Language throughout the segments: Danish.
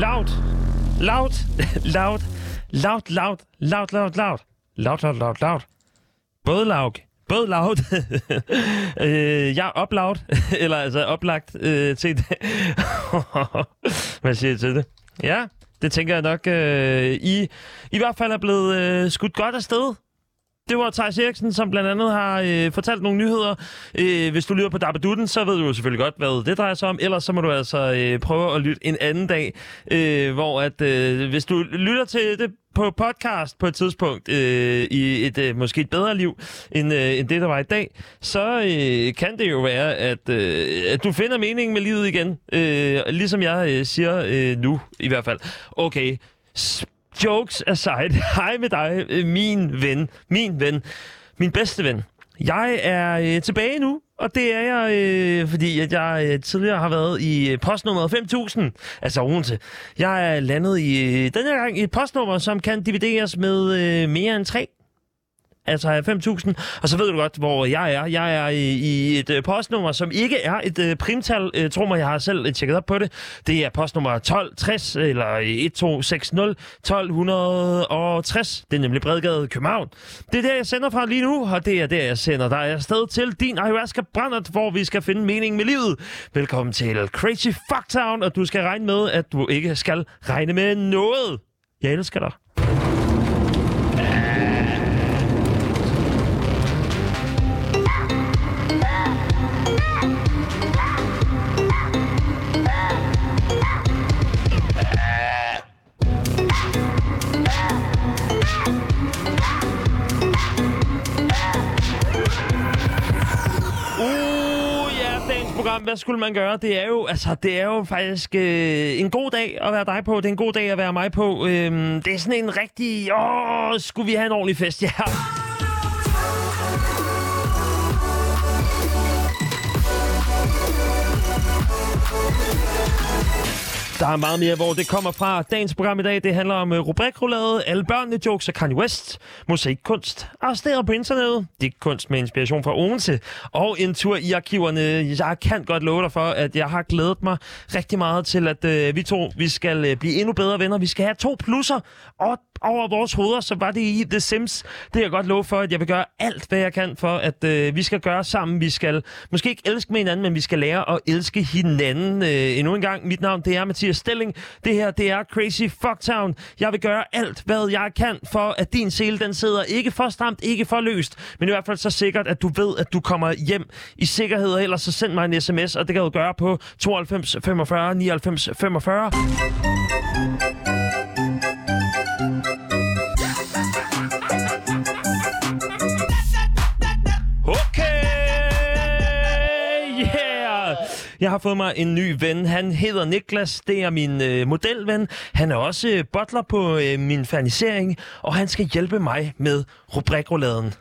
Loud. Loud. Loud. Loud, loud. Loud, loud, loud. Loud, loud, loud, loud. Både loud. Både loud. øh, jeg er uploud. Eller altså oplagt øh, til det. Hvad siger jeg til det? Ja, det tænker jeg nok, øh, I i hvert fald er blevet øh, skudt godt afsted det var Thijs Eriksen, som blandt andet har øh, fortalt nogle nyheder. Øh, hvis du lytter på Dabbedutten, så ved du jo selvfølgelig godt, hvad det drejer sig om. Ellers så må du altså øh, prøve at lytte en anden dag, øh, hvor at øh, hvis du lytter til det på podcast på et tidspunkt øh, i et øh, måske et bedre liv end, øh, end det, der var i dag, så øh, kan det jo være, at, øh, at du finder meningen med livet igen. Øh, ligesom jeg øh, siger øh, nu, i hvert fald. Okay, jokes aside, hej med dig, øh, min ven, min ven, min bedste ven. Jeg er øh, tilbage nu, og det er jeg, øh, fordi at jeg øh, tidligere har været i øh, postnummeret 5000, altså Odense. Jeg er landet i øh, denne gang i et postnummer, som kan divideres med øh, mere end 3 altså 5.000. Og så ved du godt, hvor jeg er. Jeg er i, i et øh, postnummer, som ikke er et øh, primtal. Øh, uh, tror mig, jeg har selv tjekket op på det. Det er postnummer 1260 eller 1260 1260. Det er nemlig Bredgade København. Det er der, jeg sender fra lige nu, og det er der, jeg sender dig afsted til din ayahuasca brændert, hvor vi skal finde mening med livet. Velkommen til Crazy Fucktown, og du skal regne med, at du ikke skal regne med noget. Jeg elsker dig. Program. Hvad skulle man gøre? Det er jo, altså, det er jo faktisk øh, en god dag at være dig på. Det er en god dag at være mig på. Øh, det er sådan en rigtig... Åh, skulle vi have en ordentlig fest? Ja. Der er meget mere, hvor det kommer fra. Dagens program i dag, det handler om uh, alle børnene jokes af Kanye West, musikkunst, arresteret på internettet, digtkunst med inspiration fra Odense, og en tur i arkiverne. Jeg kan godt love dig for, at jeg har glædet mig rigtig meget til, at øh, vi to vi skal øh, blive endnu bedre venner. Vi skal have to plusser og over vores hoveder, så var det i The Sims. Det er jeg godt lov for, at jeg vil gøre alt, hvad jeg kan for, at øh, vi skal gøre sammen. Vi skal måske ikke elske med hinanden, men vi skal lære at elske hinanden. Øh, endnu en gang, mit navn det er Mathias Stelling. Det her, det er Crazy Fucktown. Jeg vil gøre alt, hvad jeg kan for, at din sele, den sidder ikke for stramt, ikke for løst, men i hvert fald så sikkert, at du ved, at du kommer hjem i sikkerhed, og ellers så send mig en sms, og det kan du gøre på 92 45 99 45. Jeg har fået mig en ny ven. Han hedder Niklas. Det er min øh, modelven. Han er også øh, butler på øh, min fernisering, og han skal hjælpe mig med rubrikroladen.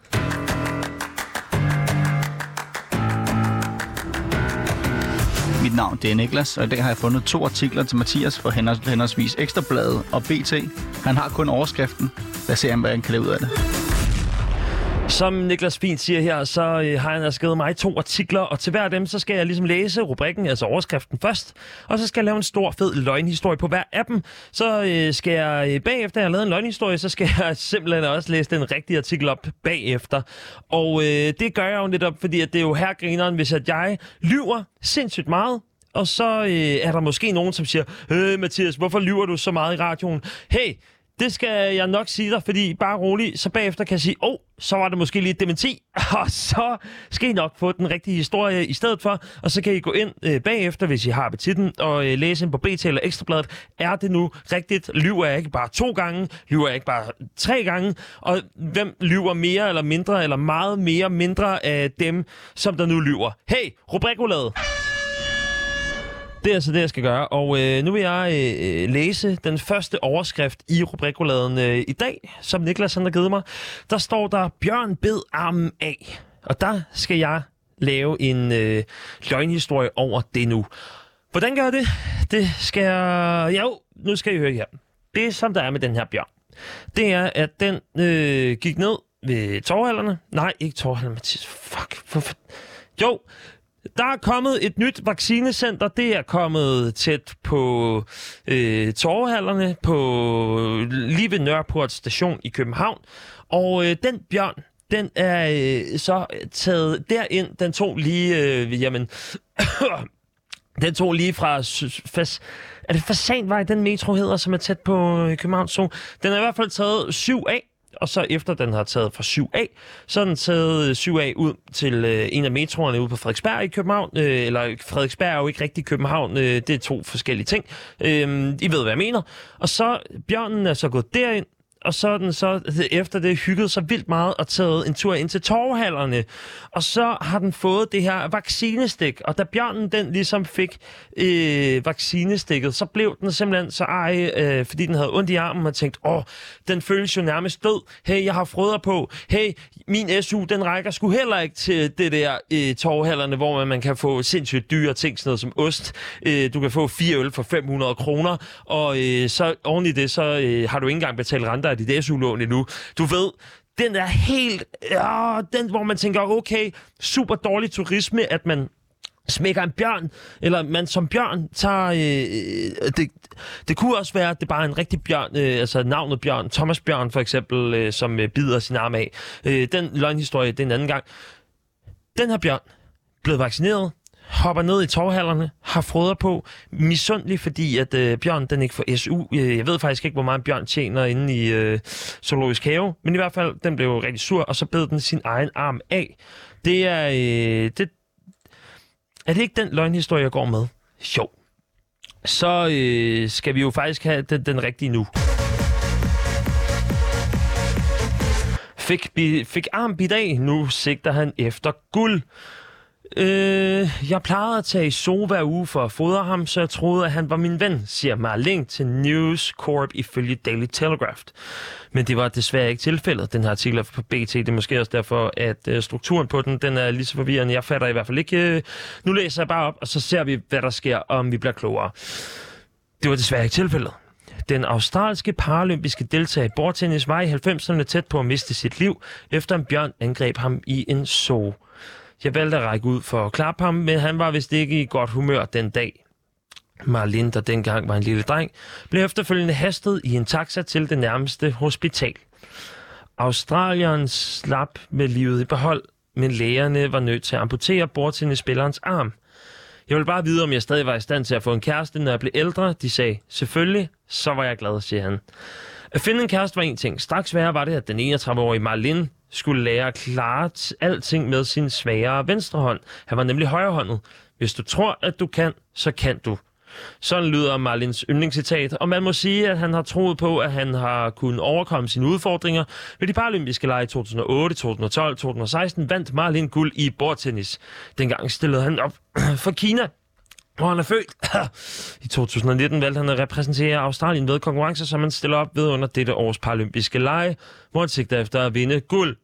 Mit navn det er Niklas, og i dag har jeg fundet to artikler til Mathias for henholdsvis Ekstrabladet og BT. Han har kun overskriften. Lad os se, hvad han kan lave ud af det. Som Niklas Fint siger her, så øh, har han skrevet mig to artikler, og til hver af dem, så skal jeg ligesom læse rubrikken, altså overskriften først, og så skal jeg lave en stor, fed løgnhistorie på hver af dem. Så øh, skal jeg øh, bagefter, jeg har lavet en løgnhistorie, så skal jeg simpelthen også læse den rigtige artikel op bagefter. Og øh, det gør jeg jo netop, fordi at det er jo her grineren, hvis at jeg lyver sindssygt meget, og så øh, er der måske nogen, som siger, øh, Mathias, hvorfor lyver du så meget i radioen? Hey, det skal jeg nok sige dig, fordi bare rolig, så bagefter kan jeg sige, åh, oh, så var det måske lige et dementi, og så skal I nok få den rigtige historie i stedet for, og så kan I gå ind øh, bagefter, hvis I har appetitten, og øh, læse ind på BT eller Ekstrabladet. Er det nu rigtigt? Lyver jeg ikke bare to gange? Lyver jeg ikke bare tre gange? Og hvem lyver mere eller mindre, eller meget mere mindre af dem, som der nu lyver? Hey, rubrikulade! Det er altså det, jeg skal gøre. Og øh, nu vil jeg øh, øh, læse den første overskrift i rubrikoladen øh, i dag, som Niklas han har givet mig. Der står der, Bjørn bed armen af. Og der skal jeg lave en øh, løgnhistorie over det nu. Hvordan gør jeg det? Det skal jeg... Jo, nu skal I høre her. Det, som der er med den her bjørn, det er, at den øh, gik ned ved torvhallerne. Nej, ikke torvhallerne, Mathias. Fuck. hvorfor... Jo, der er kommet et nyt vaccinecenter. Det er kommet tæt på øh, torvehallerne på lige ved Nørreport station i København. Og øh, den bjørn, den er øh, så taget derind. Den tog lige, øh, jamen, den tog lige fra fas, er det Fasanvej, den metro hedder, som er tæt på øh, København Zoo. Den er i hvert fald taget 7 af og så efter den har taget fra 7A, så har den taget øh, 7A ud til øh, en af metroerne ude på Frederiksberg i København. Øh, eller Frederiksberg er jo ikke rigtig København, øh, det er to forskellige ting. Øh, I ved, hvad jeg mener. Og så, bjørnen er så gået derind, og så den så efter det hygget sig vildt meget og taget en tur ind til torvhallerne. Og så har den fået det her vaccinestik, og da bjørnen den ligesom fik øh, vaccinestikket, så blev den simpelthen så ej, øh, fordi den havde ondt i armen og tænkt, åh, den føles jo nærmest død. Hey, jeg har frøder på. Hey, min SU, den rækker sgu heller ikke til det der øh, torvhallerne, hvor man, man kan få sindssygt dyre ting, sådan noget som ost. Øh, du kan få fire øl for 500 kroner, og øh, så oven i det, så øh, har du ikke engang betalt renter af dit SU-lån endnu. Du ved, den er helt... Ja, den, hvor man tænker, okay, super dårlig turisme, at man smækker en bjørn, eller man som bjørn tager... Øh, øh, det, det kunne også være, at det bare er en rigtig bjørn, øh, altså navnet bjørn, Thomas Bjørn for eksempel, øh, som øh, bider sin arm af. Øh, den løgnhistorie, det er en anden gang. Den her bjørn blev vaccineret, hopper ned i torvhallerne, har froder på, misundelig, fordi at øh, Bjørn den ikke får SU. Øh, jeg ved faktisk ikke, hvor meget Bjørn tjener inde i øh, Zoologisk Have, men i hvert fald, den blev rigtig sur, og så bed den sin egen arm af. Det er... Øh, det, er det ikke den løgnhistorie, jeg går med? Jo. Så øh, skal vi jo faktisk have den, den rigtige nu. Fik, fik arm bidt af, nu sigter han efter guld. Øh, jeg plejede at tage i zoo hver uge for at fodre ham, så jeg troede, at han var min ven, siger Marling til News Corp ifølge Daily Telegraph. Men det var desværre ikke tilfældet. Den her artikel er på BT. Det er måske også derfor, at øh, strukturen på den, den er lige så forvirrende. Jeg fatter i hvert fald ikke. Øh, nu læser jeg bare op, og så ser vi, hvad der sker, om vi bliver klogere. Det var desværre ikke tilfældet. Den australske paralympiske deltager i bordtennis var i 90'erne tæt på at miste sit liv, efter en bjørn angreb ham i en zoo. Jeg valgte at række ud for at klappe ham, men han var vist ikke i godt humør den dag. Marlin, der dengang var en lille dreng, blev efterfølgende hastet i en taxa til det nærmeste hospital. Australien slap med livet i behold, men lægerne var nødt til at amputere bordtennisspillerens arm. Jeg vil bare vide, om jeg stadig var i stand til at få en kæreste, når jeg blev ældre. De sagde, selvfølgelig, så var jeg glad, siger han. At finde en kæreste var en ting. Straks værre var det, at den 31-årige Marlin skulle lære at klare alting med sin svagere venstre hånd. Han var nemlig højrehåndet. Hvis du tror, at du kan, så kan du. Sådan lyder Marlins yndlingscitat, og man må sige, at han har troet på, at han har kunnet overkomme sine udfordringer. Ved de paralympiske lege i 2008, 2012, 2016 vandt Marlin guld i bordtennis. Dengang stillede han op for Kina, hvor han er født. I 2019 valgte han at repræsentere Australien ved konkurrencer, som han stiller op ved under dette års paralympiske lege, hvor han sigter efter at vinde guld.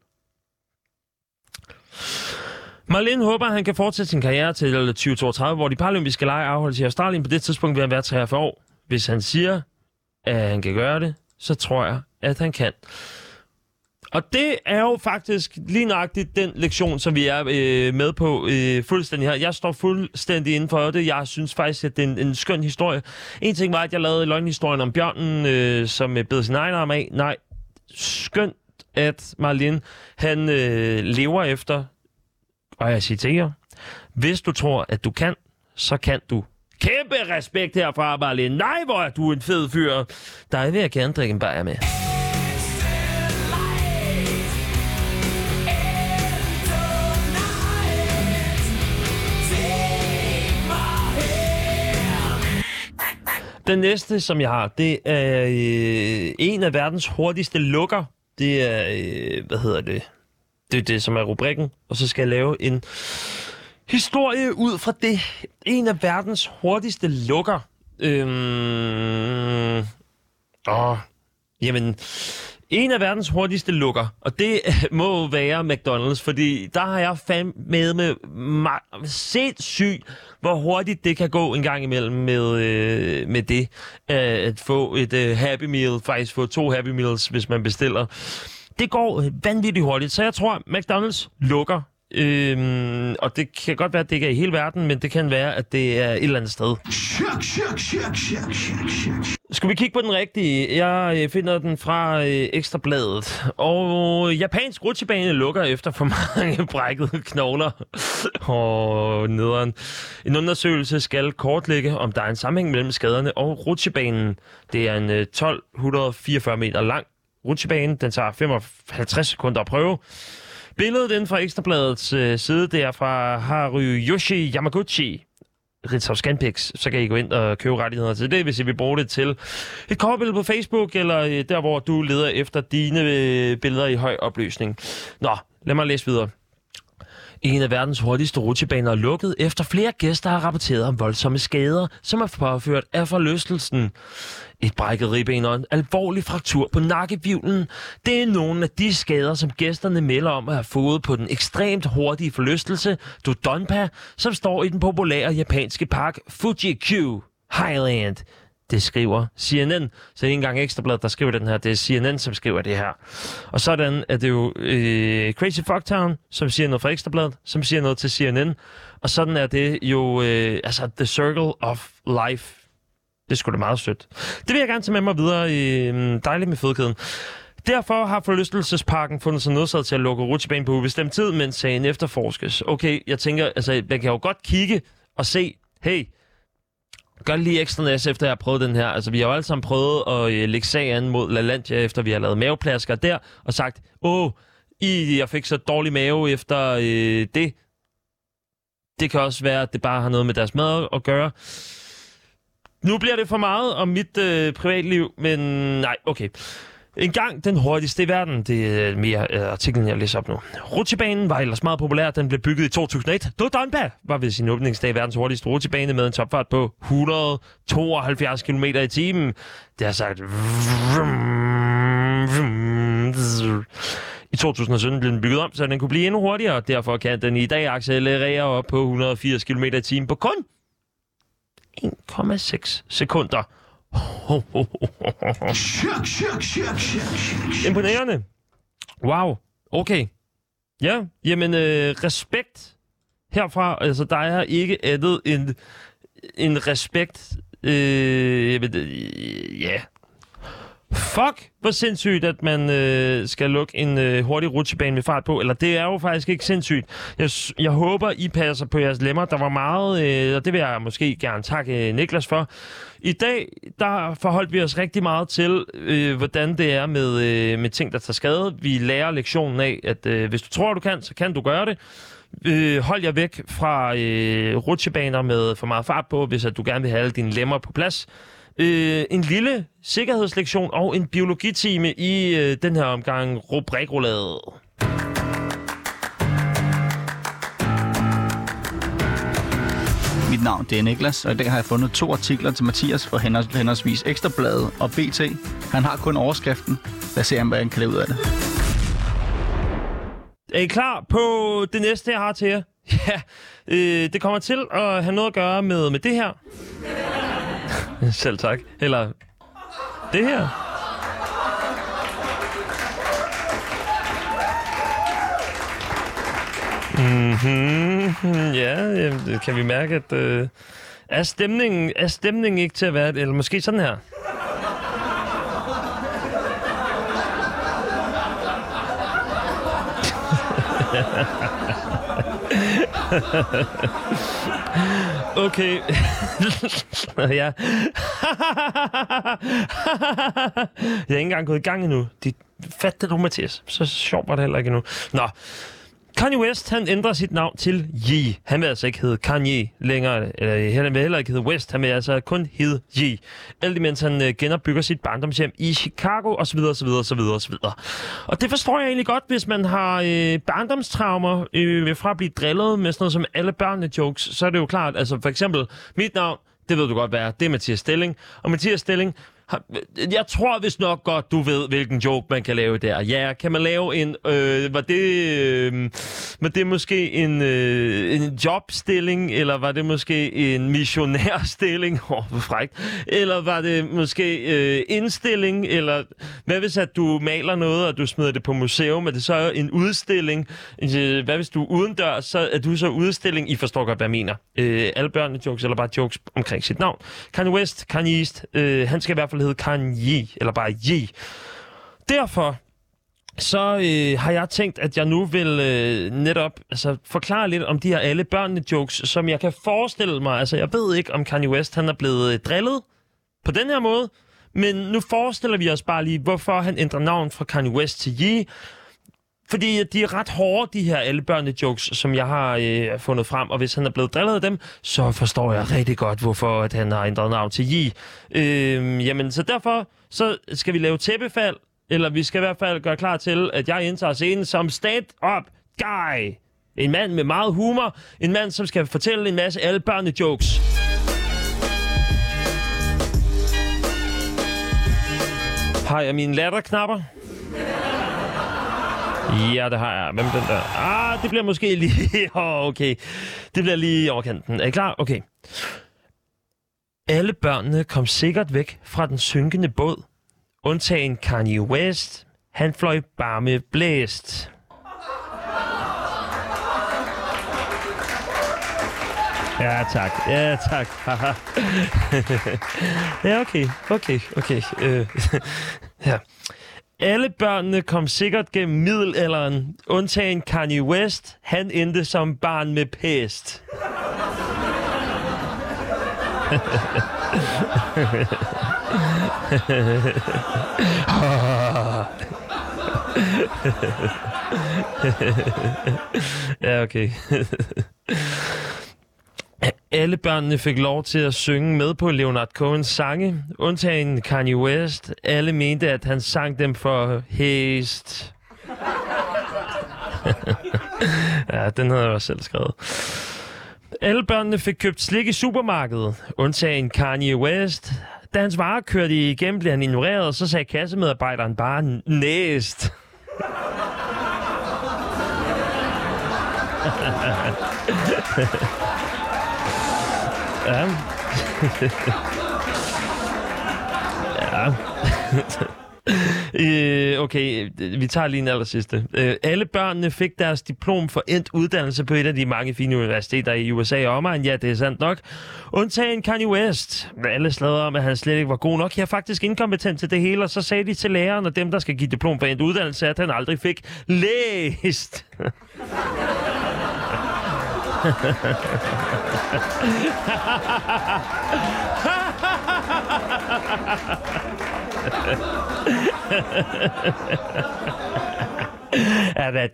Marlene håber, at han kan fortsætte sin karriere til 2032, hvor de paralympiske lege afholdes i Australien. På det tidspunkt vil han være 43 år. Hvis han siger, at han kan gøre det, så tror jeg, at han kan. Og det er jo faktisk lige nøjagtigt den lektion, som vi er øh, med på øh, fuldstændig her. Jeg står fuldstændig inden for det. Jeg synes faktisk, at det er en, en skøn historie. En ting var, at jeg lavede løgnhistorien om bjørnen, øh, som øh, bed sin egen arm af. Nej, skønt, at Marlene, han øh, lever efter, og jeg citerer, hvis du tror, at du kan, så kan du. Kæmpe respekt herfra, Marlene. Nej, hvor er du en fed fyr. Der vil jeg gerne drikke en bajer med. Den næste, som jeg har, det er øh, en af verdens hurtigste lukker. Det er, øh, hvad hedder det? Det er det, som er rubrikken. Og så skal jeg lave en historie ud fra det. En af verdens hurtigste lukker. Øhm, åh, jamen, en af verdens hurtigste lukker, og det må være McDonald's, fordi der har jeg fandme med med sindssygt, hvor hurtigt det kan gå en gang imellem med, øh, med det. Øh, at få et øh, Happy Meal, faktisk få to Happy Meals, hvis man bestiller. Det går vanvittigt hurtigt, så jeg tror, McDonald's lukker Øhm, og det kan godt være, at det ikke er i hele verden, men det kan være, at det er et eller andet sted. Skal vi kigge på den rigtige? Jeg øh, finder den fra øh, Ekstrabladet. Og japansk rutsjebane lukker efter for mange brækkede knogler. og nederen. En undersøgelse skal kortlægge, om der er en sammenhæng mellem skaderne og rutsjebanen. Det er en øh, 1244 meter lang rutsjebane. Den tager 55 sekunder at prøve. Billedet inden fra Ekstrabladets øh, side, det er fra Haruyoshi Yamaguchi. Ritzau Scanpix, så kan I gå ind og købe rettigheder til det, hvis I vil bruge det til et korbillede på Facebook, eller øh, der, hvor du leder efter dine øh, billeder i høj opløsning. Nå, lad mig læse videre. En af verdens hurtigste rutsjebaner er lukket, efter flere gæster har rapporteret om voldsomme skader, som er påført af forlystelsen. Et brækket ribben og en alvorlig fraktur på nakkevivlen. Det er nogle af de skader, som gæsterne melder om at have fået på den ekstremt hurtige forlystelse Dodonpa, som står i den populære japanske park Fuji-Q Highland. Det skriver CNN. Så det er ikke engang Ekstrabladet, der skriver den her. Det er CNN, som skriver det her. Og sådan er det jo øh, Crazy Fucktown, som siger noget fra Ekstrabladet, som siger noget til CNN. Og sådan er det jo øh, altså The Circle of Life. Det skulle da meget sødt. Det vil jeg gerne tage med mig videre i øh, dejligt med fødekæden. Derfor har forlystelsesparken fundet sig nødsaget til at lukke rutsjebanen på ubestemt tid, mens sagen efterforskes. Okay, jeg tænker, altså, jeg kan jo godt kigge og se, hey, gør lige ekstra næs, efter jeg har prøvet den her. Altså, vi har jo alle sammen prøvet at øh, lægge sagen mod LaLandia, efter vi har lavet maveplasker der, og sagt, åh, I, jeg fik så dårlig mave efter øh, det. Det kan også være, at det bare har noget med deres mad at gøre. Nu bliver det for meget om mit øh, privatliv, men nej, okay. En gang den hurtigste i verden, det er mere øh, artiklen, jeg læser op nu. Rutsjebanen var ellers meget populær, den blev bygget i 2001. Dodonba var ved sin åbningsdag verdens hurtigste rutsjebane med en topfart på 172 km i timen. Det har sagt... I 2017 blev den bygget om, så den kunne blive endnu hurtigere. Derfor kan den i dag accelerere op på 180 km i timen på kun 1,6 sekunder. Imponerende. Wow. Okay. Ja, jamen øh, respekt herfra. Altså, der er ikke andet end en respekt. Øh, jamen, øh, ja. Fuck, hvor sindssygt, at man øh, skal lukke en øh, hurtig rutsjebane med fart på. Eller det er jo faktisk ikke sindssygt. Jeg, jeg håber, I passer på jeres lemmer. Der var meget, øh, og det vil jeg måske gerne takke øh, Niklas for. I dag, der forholdt vi os rigtig meget til, øh, hvordan det er med, øh, med ting, der tager skade. Vi lærer lektionen af, at øh, hvis du tror, du kan, så kan du gøre det. Øh, hold jer væk fra øh, rutsjebaner med for meget fart på, hvis at du gerne vil have alle dine lemmer på plads øh, en lille sikkerhedslektion og en biologitime i øh, den her omgang rubrikrulaget. Mit navn det er Niklas, og i dag har jeg fundet to artikler til Mathias for henholdsvis Ekstrabladet og BT. Han har kun overskriften. Lad os se, hvad han kan lave ud af det. Er I klar på det næste, jeg har til jer? Ja, øh, det kommer til at have noget at gøre med, med det her. Selv tak. Eller det her. Mm-hmm. Ja, jamen, kan vi mærke, at øh, er, stemningen, er stemningen ikke til at være... Eller måske sådan her. Okay. ja. jeg er ikke engang gået i gang endnu. De, fat det du, Mathias. Så sjovt var det heller ikke endnu. Nå. Kanye West, han ændrer sit navn til Ye. Han vil altså ikke hedde Kanye længere, eller han vil heller ikke hedde West, han vil altså kun hedde Ye. Alt imens han øh, genopbygger sit barndomshjem i Chicago, osv., osv., osv., osv. Og det forstår jeg egentlig godt, hvis man har øh, barndomstraumer øh, fra at blive drillet med sådan noget som alle børnejokes, så er det jo klart, altså for eksempel, mit navn, det ved du godt, hvad er. Det er Mathias Stilling. Og Mathias Stilling, jeg tror vist nok godt, du ved, hvilken joke man kan lave der. Ja, kan man lave en... Øh, var, det, øh, var det måske en, øh, en jobstilling, eller var det måske en missionærstilling? Åh, oh, frækt. Eller var det måske øh, indstilling, eller hvad hvis at du maler noget, og du smider det på museum, er det så en udstilling? Øh, hvad hvis du er udendørs, så er du så udstilling? I forstår godt, hvad jeg mener. Øh, alle børnene jokes, eller bare jokes omkring sit navn. Kanye West, Kanye East, øh, han skal i hvert fald hedde Kanye, eller bare Ye. Derfor så øh, har jeg tænkt, at jeg nu vil øh, netop altså, forklare lidt om de her alle børnene jokes, som jeg kan forestille mig. Altså, jeg ved ikke, om Kanye West han er blevet øh, drillet på den her måde, men nu forestiller vi os bare lige, hvorfor han ændrer navn fra Kanye West til Ye. Fordi de er ret hårde, de her alle børnene jokes, som jeg har øh, fundet frem. Og hvis han er blevet drillet af dem, så forstår jeg rigtig godt, hvorfor at han har ændret navn til Yi. Øh, jamen, så derfor så skal vi lave tæppefald, eller vi skal i hvert fald gøre klar til, at jeg indtager scenen som stand-up guy. En mand med meget humor. En mand, som skal fortælle en masse alle børnene jokes. Har jeg mine latterknapper? Ja, det har jeg. Hvem den der? Ah, det bliver måske lige... Oh, okay. Det bliver lige overkanten. Er I klar? Okay. Alle børnene kom sikkert væk fra den synkende båd. Undtagen Kanye West. Han fløj bare med blæst. Ja, tak. Ja, tak. ja, okay. Okay, okay. Øh, ja. Alle børnene kom sikkert gennem middelalderen, undtagen Kanye West. Han endte som barn med pest. ja, okay. Alle børnene fik lov til at synge med på Leonard Cohens sange, undtagen Kanye West. Alle mente, at han sang dem for hæst. ja, den havde jeg også selv skrevet. Alle børnene fik købt slik i supermarkedet, undtagen Kanye West. Da hans varer kørte igennem, blev han ignoreret, og så sagde kassemedarbejderen bare næst. Ja. ja. Øh, okay, vi tager lige en aller sidste. Øh, alle børnene fik deres diplom for endt uddannelse på et af de mange fine universiteter i USA og omegn. Ja, det er sandt nok. Undtagen Kanye West. Alle slader om, at han slet ikke var god nok. Jeg er faktisk inkompetent til det hele, og så sagde de til læreren og dem, der skal give diplom for endt uddannelse, at han aldrig fik læst. ja, det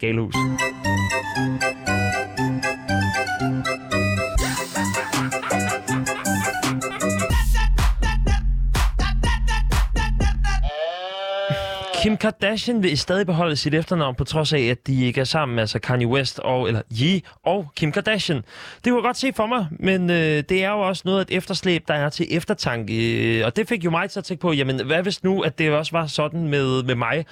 Kim Kardashian vil stadig beholde sit efternavn, på trods af, at de ikke er sammen, altså Kanye West og, eller Ye og Kim Kardashian. Det kunne jeg godt se for mig, men øh, det er jo også noget af et efterslæb, der er til eftertanke. Øh, og det fik jo mig til at tænke på, jamen hvad hvis nu, at det også var sådan med, med mig,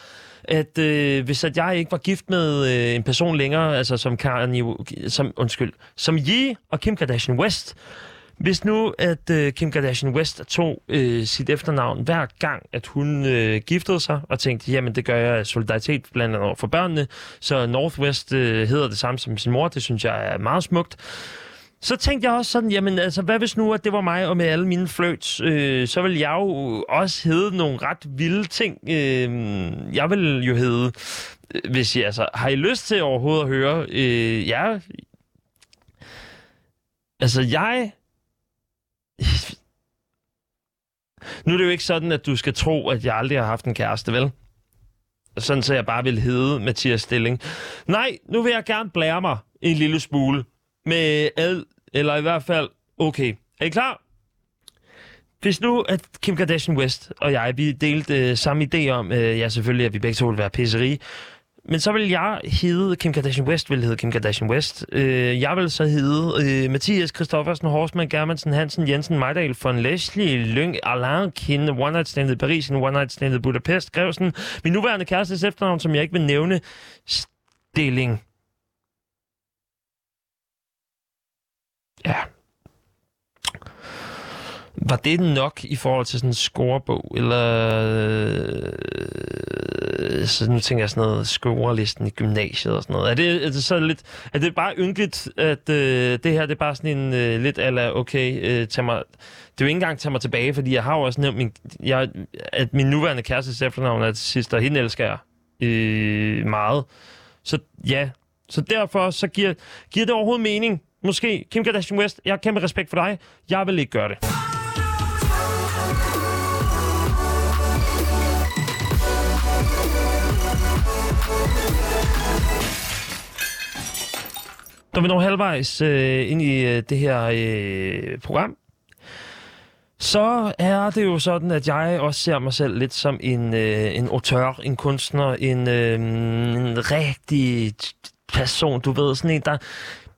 at øh, hvis at jeg ikke var gift med øh, en person længere, altså som Kanye, som, undskyld, som Ye og Kim Kardashian West, hvis nu, at øh, Kim Kardashian West tog øh, sit efternavn hver gang, at hun øh, giftede sig, og tænkte, jamen det gør jeg af solidaritet blandt andet for børnene, så Northwest øh, hedder det samme som sin mor, det synes jeg er meget smukt. Så tænkte jeg også sådan, jamen altså, hvad hvis nu, at det var mig, og med alle mine fløjts, øh, så vil jeg jo også hedde nogle ret vilde ting. Øh, jeg vil jo hedde, øh, hvis I altså, har I lyst til overhovedet at høre, øh, ja, altså jeg nu er det jo ikke sådan, at du skal tro, at jeg aldrig har haft en kæreste, vel? Sådan så jeg bare vil hedde Mathias Stilling. Nej, nu vil jeg gerne blære mig en lille smule med ad, eller i hvert fald, okay. Er I klar? Hvis nu, at Kim Kardashian West og jeg, vi delte øh, samme idé om, øh, ja selvfølgelig, at vi begge to ville være pisserige, men så vil jeg hedde Kim Kardashian West, vil hedde Kim Kardashian West. Øh, jeg vil så hedde øh, Mathias Christoffersen, Horsman, Germansen, Hansen, Jensen, Mejdal, von Leslie, Lyng, Alain, Kinde, One Night Stand i Paris, One Night Stand i Budapest, Grevsen, min nuværende kærestes efternavn, som jeg ikke vil nævne, Stilling. Ja. Var det nok i forhold til sådan en scorebog, eller... Øh, så nu tænker jeg sådan noget scorelisten i gymnasiet og sådan noget. Er det, er det så lidt... Er det bare ynkeligt, at øh, det her det er bare sådan en øh, lidt ala, okay, øh, tag mig... Det er jo ikke engang tage mig tilbage, fordi jeg har jo også nævnt, min, jeg, at min nuværende kæreste efternavn er til sidst, og hende elsker jeg øh, meget. Så ja, så derfor så giver, giver det overhovedet mening. Måske Kim Kardashian West, jeg har kæmpe respekt for dig. Jeg vil ikke gøre det. Når vi når halvvejs øh, ind i øh, det her øh, program, så er det jo sådan, at jeg også ser mig selv lidt som en, øh, en auteur, en kunstner, en, øh, en rigtig person, du ved, sådan en, der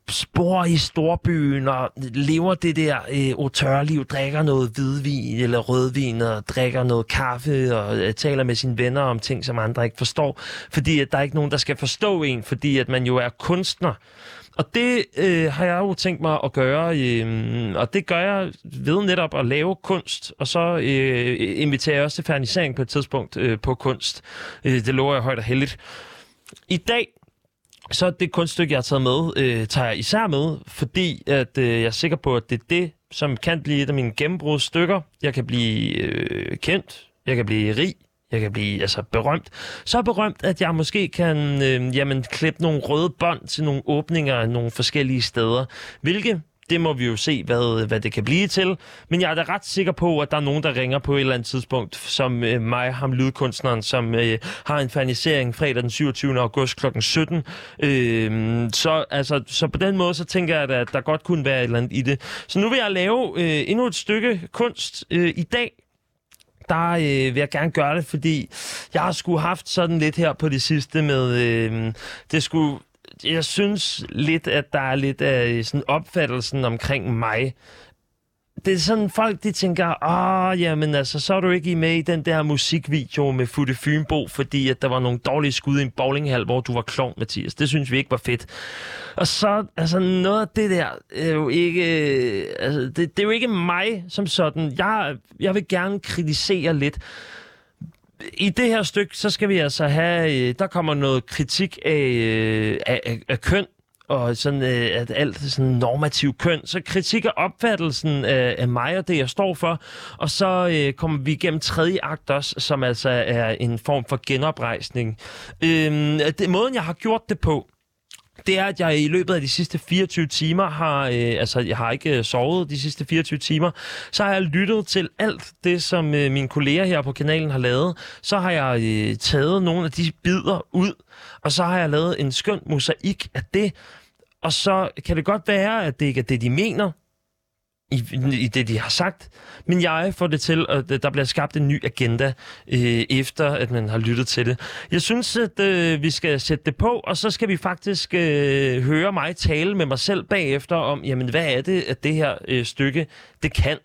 spor i storbyen og lever det der øh, autørliv, drikker noget hvidvin eller rødvin og drikker noget kaffe og øh, taler med sine venner om ting, som andre ikke forstår, fordi at der er ikke nogen, der skal forstå en, fordi at man jo er kunstner. Og det øh, har jeg jo tænkt mig at gøre, øh, og det gør jeg ved netop at lave kunst, og så øh, inviterer jeg også til fernisering på et tidspunkt øh, på kunst. Øh, det lover jeg højt og heldigt. I dag, så det kunststykke, jeg har taget med, øh, tager jeg især med, fordi at, øh, jeg er sikker på, at det er det, som kan blive et af mine gennembrudsstykker. Jeg kan blive øh, kendt, jeg kan blive rig, jeg kan blive altså, berømt. Så berømt, at jeg måske kan øh, jamen, klippe nogle røde bånd til nogle åbninger nogle forskellige steder. Hvilke det må vi jo se, hvad, hvad det kan blive til. Men jeg er da ret sikker på, at der er nogen, der ringer på et eller andet tidspunkt, som øh, mig, ham lydkunstneren, som øh, har en fernisering fredag den 27. august kl. 17. Øh, så, altså, så på den måde, så tænker jeg, at der godt kunne være et eller andet i det. Så nu vil jeg lave øh, endnu et stykke kunst øh, i dag, der øh, vil jeg gerne gøre det, fordi jeg har sgu haft sådan lidt her på det sidste med, øh, det skulle, jeg synes lidt, at der er lidt af sådan opfattelsen omkring mig, det er sådan, folk de tænker, ah, jamen altså, så er du ikke med i den der musikvideo med Futte Fynbo, fordi at der var nogle dårlige skud i en bowlinghal, hvor du var klovn, Mathias. Det synes vi ikke var fedt. Og så, altså, noget af det der er jo ikke, øh, altså, det, det er jo ikke mig som sådan. Jeg, jeg vil gerne kritisere lidt. I det her stykke, så skal vi altså have, øh, der kommer noget kritik af, øh, af, af, af køn, og sådan, øh, at alt er sådan normativ køn. Så kritik af opfattelsen øh, af mig og det, jeg står for. Og så øh, kommer vi igennem tredje akt også, som altså er en form for genoprejsning. Øh, det, måden, jeg har gjort det på, det er, at jeg i løbet af de sidste 24 timer har, øh, altså jeg har ikke øh, sovet de sidste 24 timer, så har jeg lyttet til alt det, som øh, mine kolleger her på kanalen har lavet. Så har jeg øh, taget nogle af de bidder ud, og så har jeg lavet en skøn mosaik af det, og så kan det godt være, at det ikke er det, de mener, i, i det, de har sagt. Men jeg får det til, at der bliver skabt en ny agenda, øh, efter at man har lyttet til det. Jeg synes, at øh, vi skal sætte det på, og så skal vi faktisk øh, høre mig tale med mig selv bagefter om, jamen, hvad er det, at det her øh, stykke, det kan.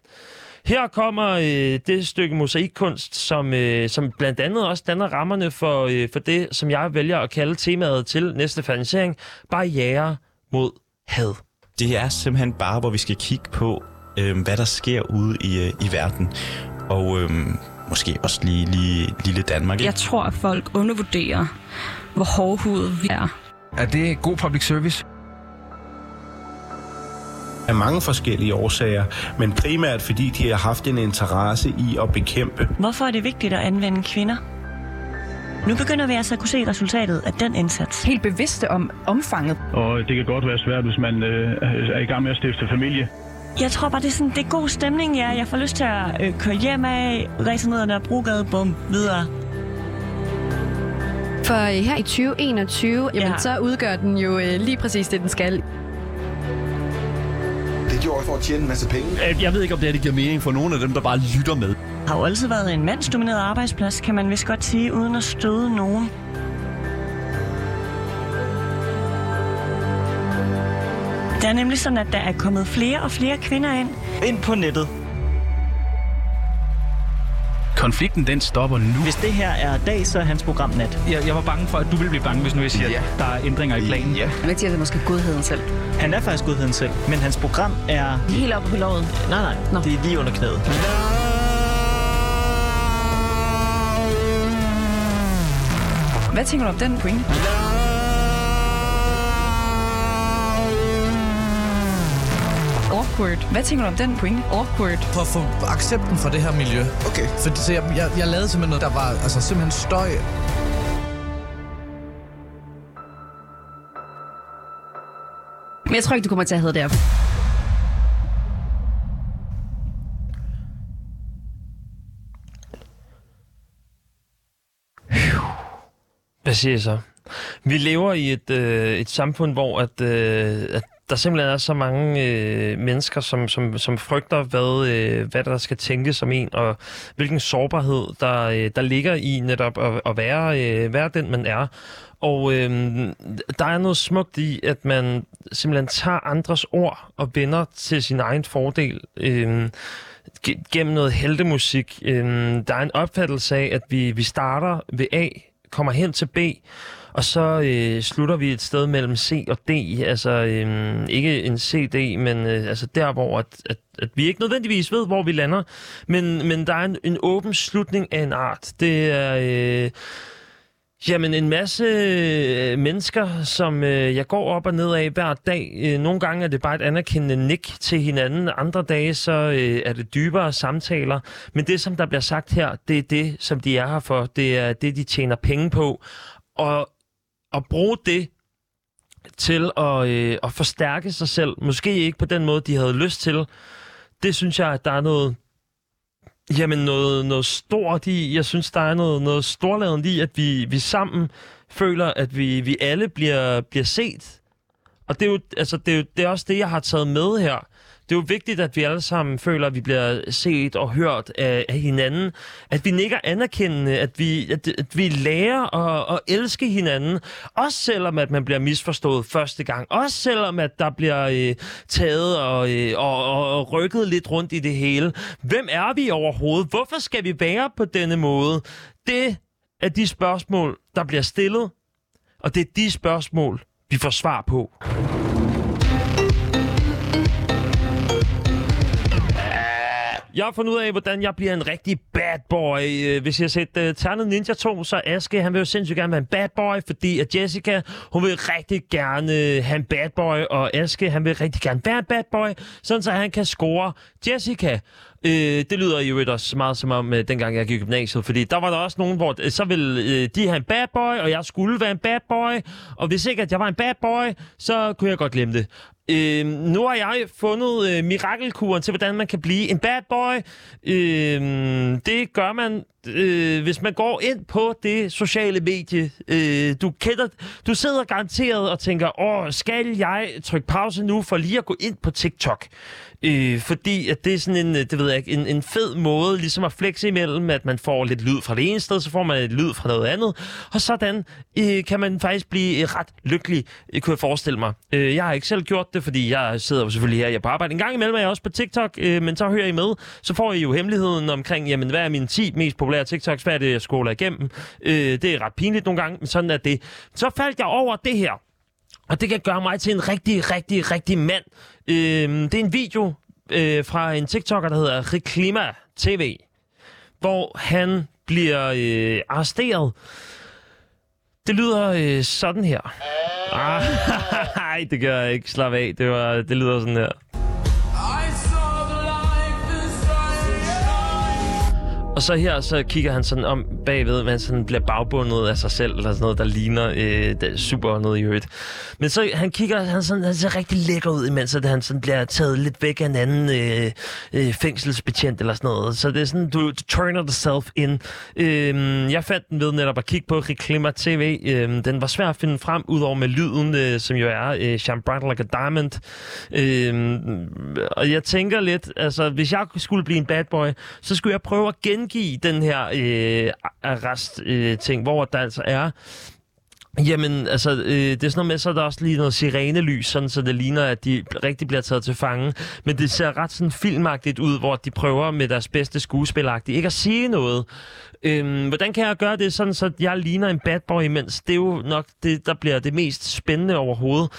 Her kommer øh, det stykke mosaikkunst, som, øh, som blandt andet også danner rammerne for, øh, for det, som jeg vælger at kalde temaet til næste finansiering, barriere mod had. Det er simpelthen bare, hvor vi skal kigge på, øh, hvad der sker ude i, øh, i verden. Og øh, måske også lige, lige lille Danmark. Ikke? Jeg tror, at folk undervurderer, hvor hårdhudet vi er. Er det god public service? af mange forskellige årsager, men primært fordi de har haft en interesse i at bekæmpe. Hvorfor er det vigtigt at anvende kvinder? Nu begynder vi altså at kunne se resultatet af den indsats. Helt bevidste om omfanget. Og det kan godt være svært, hvis man øh, er i gang med at stifte familie. Jeg tror bare, det er, sådan, det er god stemning, ja. Jeg får lyst til at øh, køre hjem af, ræse ned ad der brugade, bum, videre. For øh, her i 2021, jamen, Ja. så udgør den jo øh, lige præcis det, den skal. Det gjorde jeg for at tjene en masse penge. Jeg ved ikke, om det, her, det giver mening for nogen af dem, der bare lytter med har jo altid været en mandsdomineret arbejdsplads, kan man vist godt sige, uden at støde nogen. Det er nemlig sådan, at der er kommet flere og flere kvinder ind. Ind på nettet. Konflikten den stopper nu. Hvis det her er dag, så er hans program nat. Jeg, jeg var bange for, at du ville blive bange, hvis nu jeg siger, ja. at der er ændringer i planen. Ja. men siger, det er måske godheden selv. Han er faktisk godheden selv, men hans program er... Helt oppe på lovet. Nej, nej. Nå. Det er lige under knæet. Hvad tænker du om den pointe? Awkward. Hvad tænker du om den pointe? Awkward. For at få accepten for det her miljø. Okay. For, så jeg, jeg, jeg lavede simpelthen noget, der var altså, simpelthen støj. Men jeg tror ikke, du kommer til at have det der. Hvad siger I så? Vi lever i et, øh, et samfund, hvor at, øh, at der simpelthen er så mange øh, mennesker, som, som, som frygter, hvad, øh, hvad der skal tænkes om en, og hvilken sårbarhed, der, øh, der ligger i netop at, at være, øh, være den, man er. Og øh, der er noget smukt i, at man simpelthen tager andres ord og vender til sin egen fordel. Øh, gennem noget heltemusik. Øhm, der er en opfattelse af, at vi, vi starter ved A, kommer hen til B, og så øh, slutter vi et sted mellem C og D. Altså øh, ikke en CD, men øh, altså der, hvor at, at, at vi ikke nødvendigvis ved, hvor vi lander. Men, men der er en, en åben slutning af en art. Det er... Øh, Jamen, en masse øh, mennesker, som øh, jeg går op og ned af hver dag. Øh, nogle gange er det bare et anerkendende nik til hinanden. Andre dage, så øh, er det dybere samtaler. Men det, som der bliver sagt her, det er det, som de er her for. Det er det, de tjener penge på. Og at bruge det til at, øh, at forstærke sig selv, måske ikke på den måde, de havde lyst til, det synes jeg, at der er noget Jamen noget, noget stort i, jeg synes, der er noget, noget storladen i, at vi, vi sammen føler, at vi, vi alle bliver, bliver set. Og det er, jo, altså, det, er jo, det er også det, jeg har taget med her. Det er jo vigtigt, at vi alle sammen føler, at vi bliver set og hørt af, af hinanden. At vi nikker anerkendende, at vi, at, at vi lærer at, at elske hinanden. Også selvom, at man bliver misforstået første gang. Også selvom, at der bliver øh, taget og, øh, og, og, og rykket lidt rundt i det hele. Hvem er vi overhovedet? Hvorfor skal vi være på denne måde? Det er de spørgsmål, der bliver stillet. Og det er de spørgsmål, vi får svar på. Jeg har fundet ud af, hvordan jeg bliver en rigtig bad boy. Øh, hvis jeg har set uh, Ternet Ninja 2, så Aske, han vil jo sindssygt gerne være en bad boy, fordi at Jessica, hun vil rigtig gerne øh, have en bad boy, og Aske, han vil rigtig gerne være en bad boy, sådan så han kan score Jessica. Øh, det lyder jo også meget som om, øh, dengang jeg gik i gymnasiet, fordi der var der også nogen, hvor øh, så ville øh, de have en bad boy, og jeg skulle være en bad boy, og hvis ikke at jeg var en bad boy, så kunne jeg godt glemme det. Øh, nu har jeg fundet øh, mirakelkuren til, hvordan man kan blive en bad boy. Øh, det gør man, øh, hvis man går ind på det sociale medie. Øh, du kender, du sidder garanteret og tænker, åh, skal jeg trykke pause nu for lige at gå ind på TikTok? Øh, fordi at det er sådan en, det ved jeg ikke, en, en fed måde ligesom at flexe imellem, at man får lidt lyd fra det ene sted, så får man lidt lyd fra noget andet, og sådan øh, kan man faktisk blive øh, ret lykkelig, øh, kunne jeg forestille mig. Øh, jeg har ikke selv gjort det, fordi jeg sidder jo selvfølgelig her, jeg er på arbejde. En gang imellem er jeg også på TikTok, øh, men så hører I med, så får I jo hemmeligheden omkring, jamen hvad er mine 10 mest populære TikToks, hvad er det, jeg scroller igennem. Øh, det er ret pinligt nogle gange, men sådan er det. Så faldt jeg over det her, og det kan gøre mig til en rigtig, rigtig, rigtig mand. Øh, det er en video øh, fra en TikToker, der hedder Reklima TV, hvor han bliver øh, arresteret. Det lyder øh, sådan her. Ah, nej, det gør jeg ikke. Slap af. Det, var, det lyder sådan her. Og så her, så kigger han sådan om bagved, men han sådan bliver bagbundet af sig selv, eller sådan noget, der ligner øh, der super noget i øvrigt. Men så han kigger, han, sådan, han ser rigtig lækker ud, imens at han sådan bliver taget lidt væk af en anden øh, øh, fængselsbetjent eller sådan noget. Så det er sådan, du, du turner yourself in. Øh, jeg fandt den ved netop at kigge på Reklima TV. Øh, den var svær at finde frem, udover med lyden, øh, som jo er øh, Shine Bright Like a Diamond. Øh, og jeg tænker lidt, altså hvis jeg skulle blive en bad boy, så skulle jeg prøve at gengive den her øh, arrest-ting, øh, hvor der altså er Jamen, altså, øh, det er sådan noget med, så er der også lige noget sirenelys, sådan, så det ligner, at de rigtig bliver taget til fange. Men det ser ret sådan filmagtigt ud, hvor de prøver med deres bedste skuespilagtigt ikke at sige noget. Øhm, hvordan kan jeg gøre det sådan, så jeg ligner en bad boy imens? Det er jo nok det, der bliver det mest spændende overhovedet.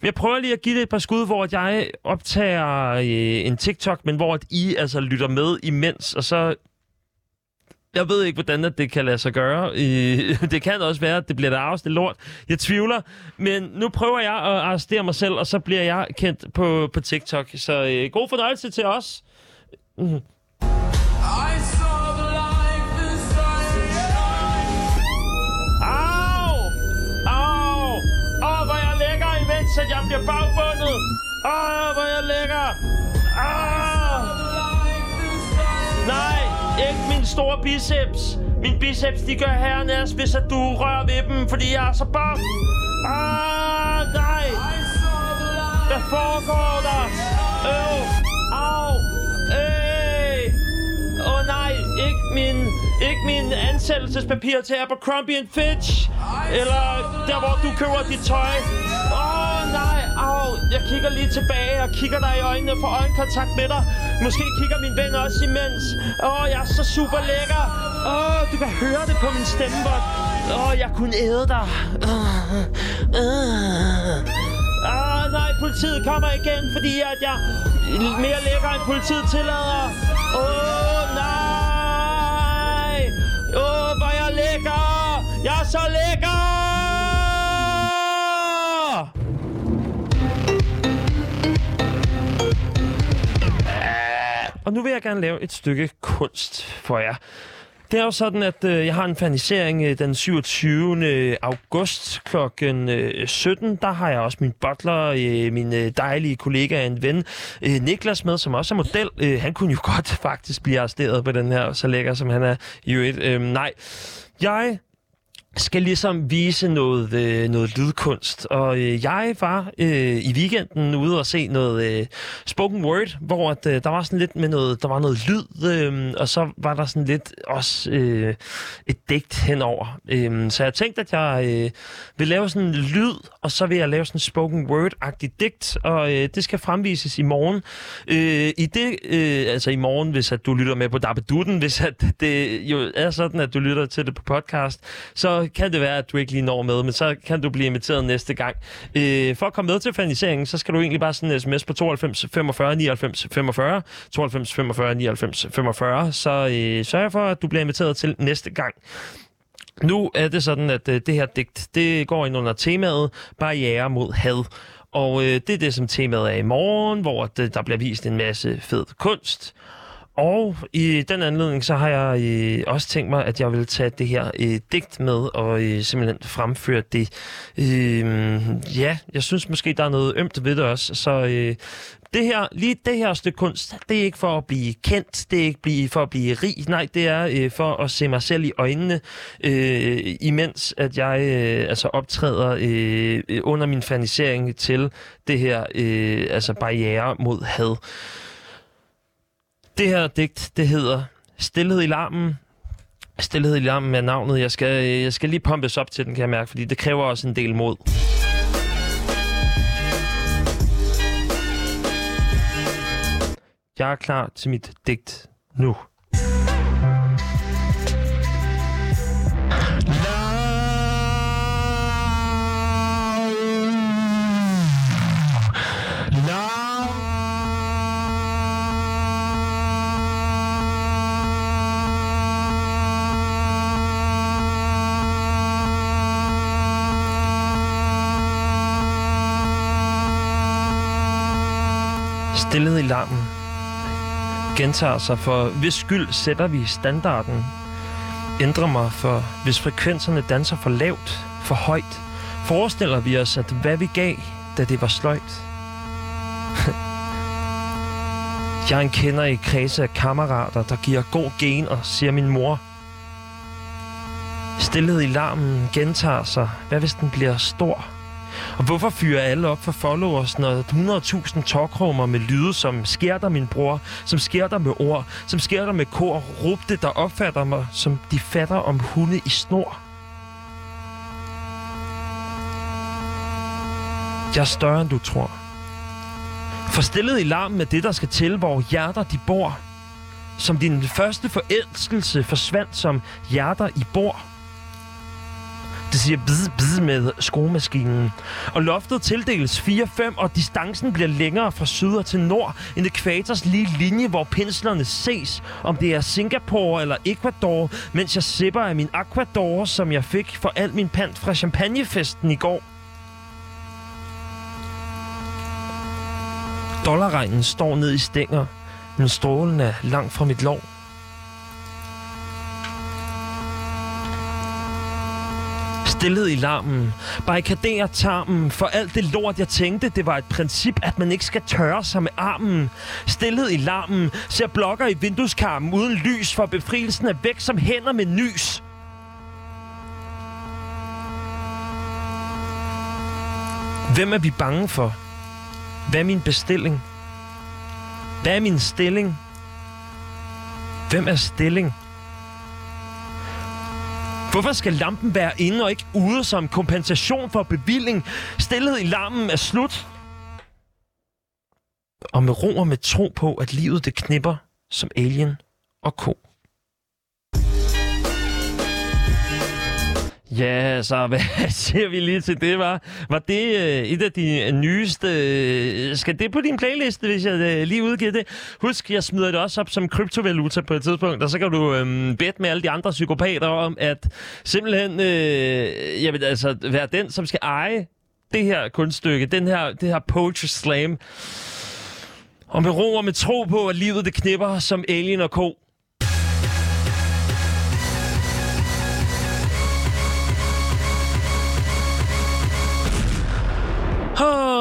Men jeg prøver lige at give det et par skud, hvor jeg optager øh, en TikTok, men hvor at I altså lytter med imens, og så jeg ved ikke, hvordan at det kan lade sig gøre. Det kan også være, at det bliver der afstillet lort. Jeg tvivler. Men nu prøver jeg at arrestere mig selv, og så bliver jeg kendt på, på TikTok. Så øh, god fornøjelse til os. Mm. Au! Au! Åh, hvor jeg imens at jeg bliver bagbundet. Åh, hvor jeg lækker. Åh! Store biceps. Min biceps, de gør hernæst, hvis at du rører ved dem, fordi jeg er så bange. Ah, nej. Hvad foregår der? Øv. Au. Hey. Åh oh, nej, ikke min, ikke min ansættelsespapir til Abercrombie Fitch. Eller der, hvor du køber dit tøj. Åh au. Jeg kigger lige tilbage og kigger dig i øjnene for øjenkontakt med dig. Måske kigger min ven også imens. Åh, jeg er så super lækker. Åh, du kan høre det på min stemme, hvor... Åh, jeg kunne æde dig. Åh. Ah, nej, politiet kommer igen, fordi at jeg er mere lækker, end politiet tillader. Åh, nej! Åh, hvor jeg lækker! Jeg er så lækker! Og nu vil jeg gerne lave et stykke kunst for jer. Det er jo sådan, at øh, jeg har en fanisering øh, den 27. Øh, august kl. Øh, 17. Der har jeg også min butler, øh, min øh, dejlige kollega og en ven, øh, Niklas med, som også er model. Øh, han kunne jo godt faktisk blive arresteret på den her, så lækker som han er i øvrigt. Øh, nej, jeg skal ligesom vise noget, øh, noget lydkunst. Og øh, jeg var øh, i weekenden ude og se noget øh, spoken word, hvor at, øh, der var sådan lidt med noget, der var noget lyd, øh, og så var der sådan lidt også øh, et digt henover. Øh, så jeg tænkte, at jeg øh, vil lave sådan en lyd, og så vil jeg lave sådan en spoken word-agtig digt, og øh, det skal fremvises i morgen. Øh, I det, øh, altså i morgen, hvis at du lytter med på Dabbedutten, hvis at det jo er sådan, at du lytter til det på podcast, så kan det være, at du ikke lige når med, men så kan du blive inviteret næste gang. Øh, for at komme med til faniseringen, så skal du egentlig bare sende en sms på 92 45 99 45, 92 45 99 45, så øh, sørg for, at du bliver inviteret til næste gang. Nu er det sådan, at øh, det her digt, det går ind under temaet barriere mod had. Og øh, det er det, som temaet er i morgen, hvor det, øh, der bliver vist en masse fed kunst. Og i den anledning, så har jeg øh, også tænkt mig, at jeg vil tage det her øh, digt med og øh, simpelthen fremføre det. Øh, ja, jeg synes måske, der er noget ømt ved det også. Så øh, det her, lige det her stykke kunst, det er ikke for at blive kendt, det er ikke blive, for at blive rig, nej, det er øh, for at se mig selv i øjnene, øh, imens at jeg øh, altså optræder øh, under min fanisering til det her øh, altså barriere mod had. Det her digt, det hedder Stilhed i larmen. Stilhed i larmen er navnet. Jeg skal, jeg skal lige pumpes op til den, kan jeg mærke, fordi det kræver også en del mod. Jeg er klar til mit digt nu. Stillet i larmen gentager sig, for hvis skyld sætter vi standarden. Ændrer mig, for hvis frekvenserne danser for lavt, for højt, forestiller vi os, at hvad vi gav, da det var sløjt. Jeg er en kender i kredse af kammerater, der giver god gen og siger min mor. Stillet i larmen gentager sig. Hvad hvis den bliver stor? Og hvorfor fyrer alle op for followers, når 100.000 tokrummer med lyde, som sker der min bror, som sker der med ord, som sker der med kor, råbte, der opfatter mig, som de fatter om hunde i snor? Jeg er større, end du tror. Forstillet i larmen med det, der skal til, hvor hjerter de bor. Som din første forelskelse forsvandt som hjerter i bor. Det siger bzz, bzz med skruemaskinen. Og loftet tildeles 4-5, og distancen bliver længere fra syd til nord. end ekvators lige linje, hvor penslerne ses. Om det er Singapore eller Ecuador, mens jeg sipper af min Aquador, som jeg fik for al min pant fra champagnefesten i går. Dollarregnen står ned i stænger, men strålen er langt fra mit lov. Stillet i larmen, barrikaderer tarmen for alt det lort, jeg tænkte, det var et princip, at man ikke skal tørre sig med armen. Stillet i larmen, ser blokker i vindueskarmen uden lys, for befrielsen er væk som hænder med nys. Hvem er vi bange for? Hvad er min bestilling? Hvad er min stilling? Hvem er stilling? Hvorfor skal lampen være inde og ikke ude som kompensation for bevilling? Stillet i larmen er slut. Og med ro og med tro på, at livet det knipper som alien og ko. Ja, så hvad siger vi lige til det, var? Var det øh, et af de nyeste... Øh, skal det på din playliste, hvis jeg øh, lige udgiver det? Husk, jeg smider det også op som kryptovaluta på et tidspunkt, og så kan du øh, bette med alle de andre psykopater om, at simpelthen øh, jamen, altså, være den, som skal eje det her kunststykke, den her, det her poetry slam, og med ro og med tro på, at livet det knipper som alien og ko.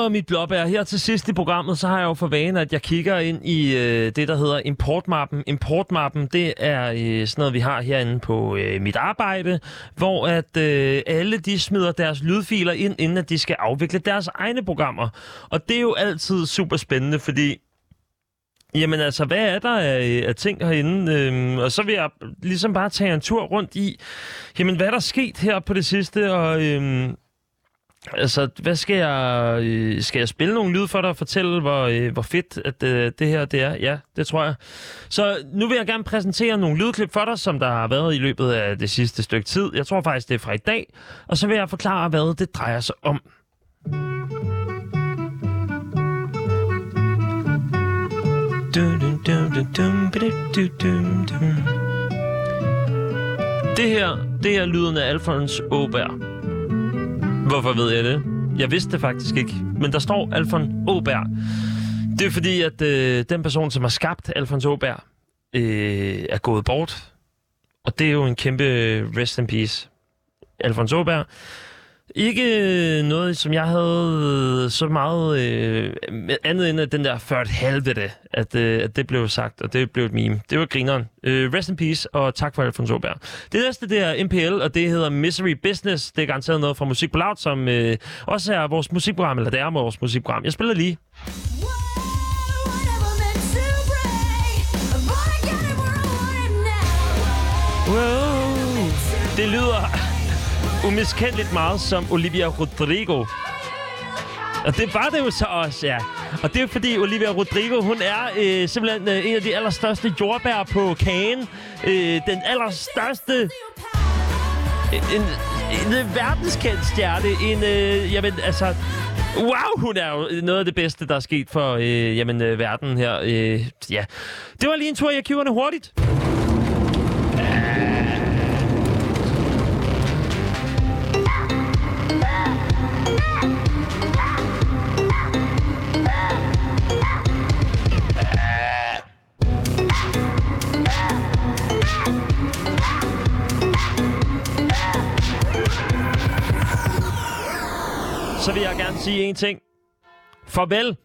Åh, mit blåbær. Her til sidst i programmet, så har jeg jo for vane, at jeg kigger ind i øh, det, der hedder importmappen. Importmappen, det er øh, sådan noget, vi har herinde på øh, mit arbejde, hvor at øh, alle de smider deres lydfiler ind, inden at de skal afvikle deres egne programmer. Og det er jo altid super spændende, fordi Jamen altså, hvad er der af, af ting herinde? Øhm, og så vil jeg ligesom bare tage en tur rundt i, jamen hvad er der sket her på det sidste, og øhm, Altså, hvad skal jeg... øh, Skal jeg spille nogle lyd for dig og fortælle, hvor, øh, hvor fedt at, øh, det her det er? Ja, det tror jeg. Så nu vil jeg gerne præsentere nogle lydklip for dig, som der har været i løbet af det sidste stykke tid. Jeg tror faktisk, det er fra i dag. Og så vil jeg forklare, hvad det drejer sig om. Det her, det er lyden af Alfons Åberg. Hvorfor ved jeg det? Jeg vidste det faktisk ikke. Men der står Alfons Åberg. Det er fordi, at øh, den person, som har skabt Alfons Åberg, øh, er gået bort. Og det er jo en kæmpe rest in peace. Alfons Åberg. Ikke noget, som jeg havde så meget øh, andet end at den der ført helvede, at, øh, at det blev sagt, og det blev et meme. Det var grineren. Øh, rest in peace, og tak for Alfons Åberg. Det næste, det er MPL, og det hedder Misery Business. Det er garanteret noget fra Musik på Loud, som øh, også er vores musikprogram, eller det er vores musikprogram. Jeg spiller lige. Wow. Det lyder umiskendeligt meget som Olivia Rodrigo. Og det var det jo så også, ja. Og det er fordi Olivia Rodrigo, hun er øh, simpelthen øh, en af de allerstørste jordbær på kagen. Øh, den allerstørste... Øh, en, en, en verdenskendt stjerne. En, øh, jamen, altså... Wow, hun er jo noget af det bedste, der er sket for øh, jamen, øh, verden her. Øh, ja. Det var lige en tur i arkiverne hurtigt. Så vil jeg gerne sige en ting. Farvel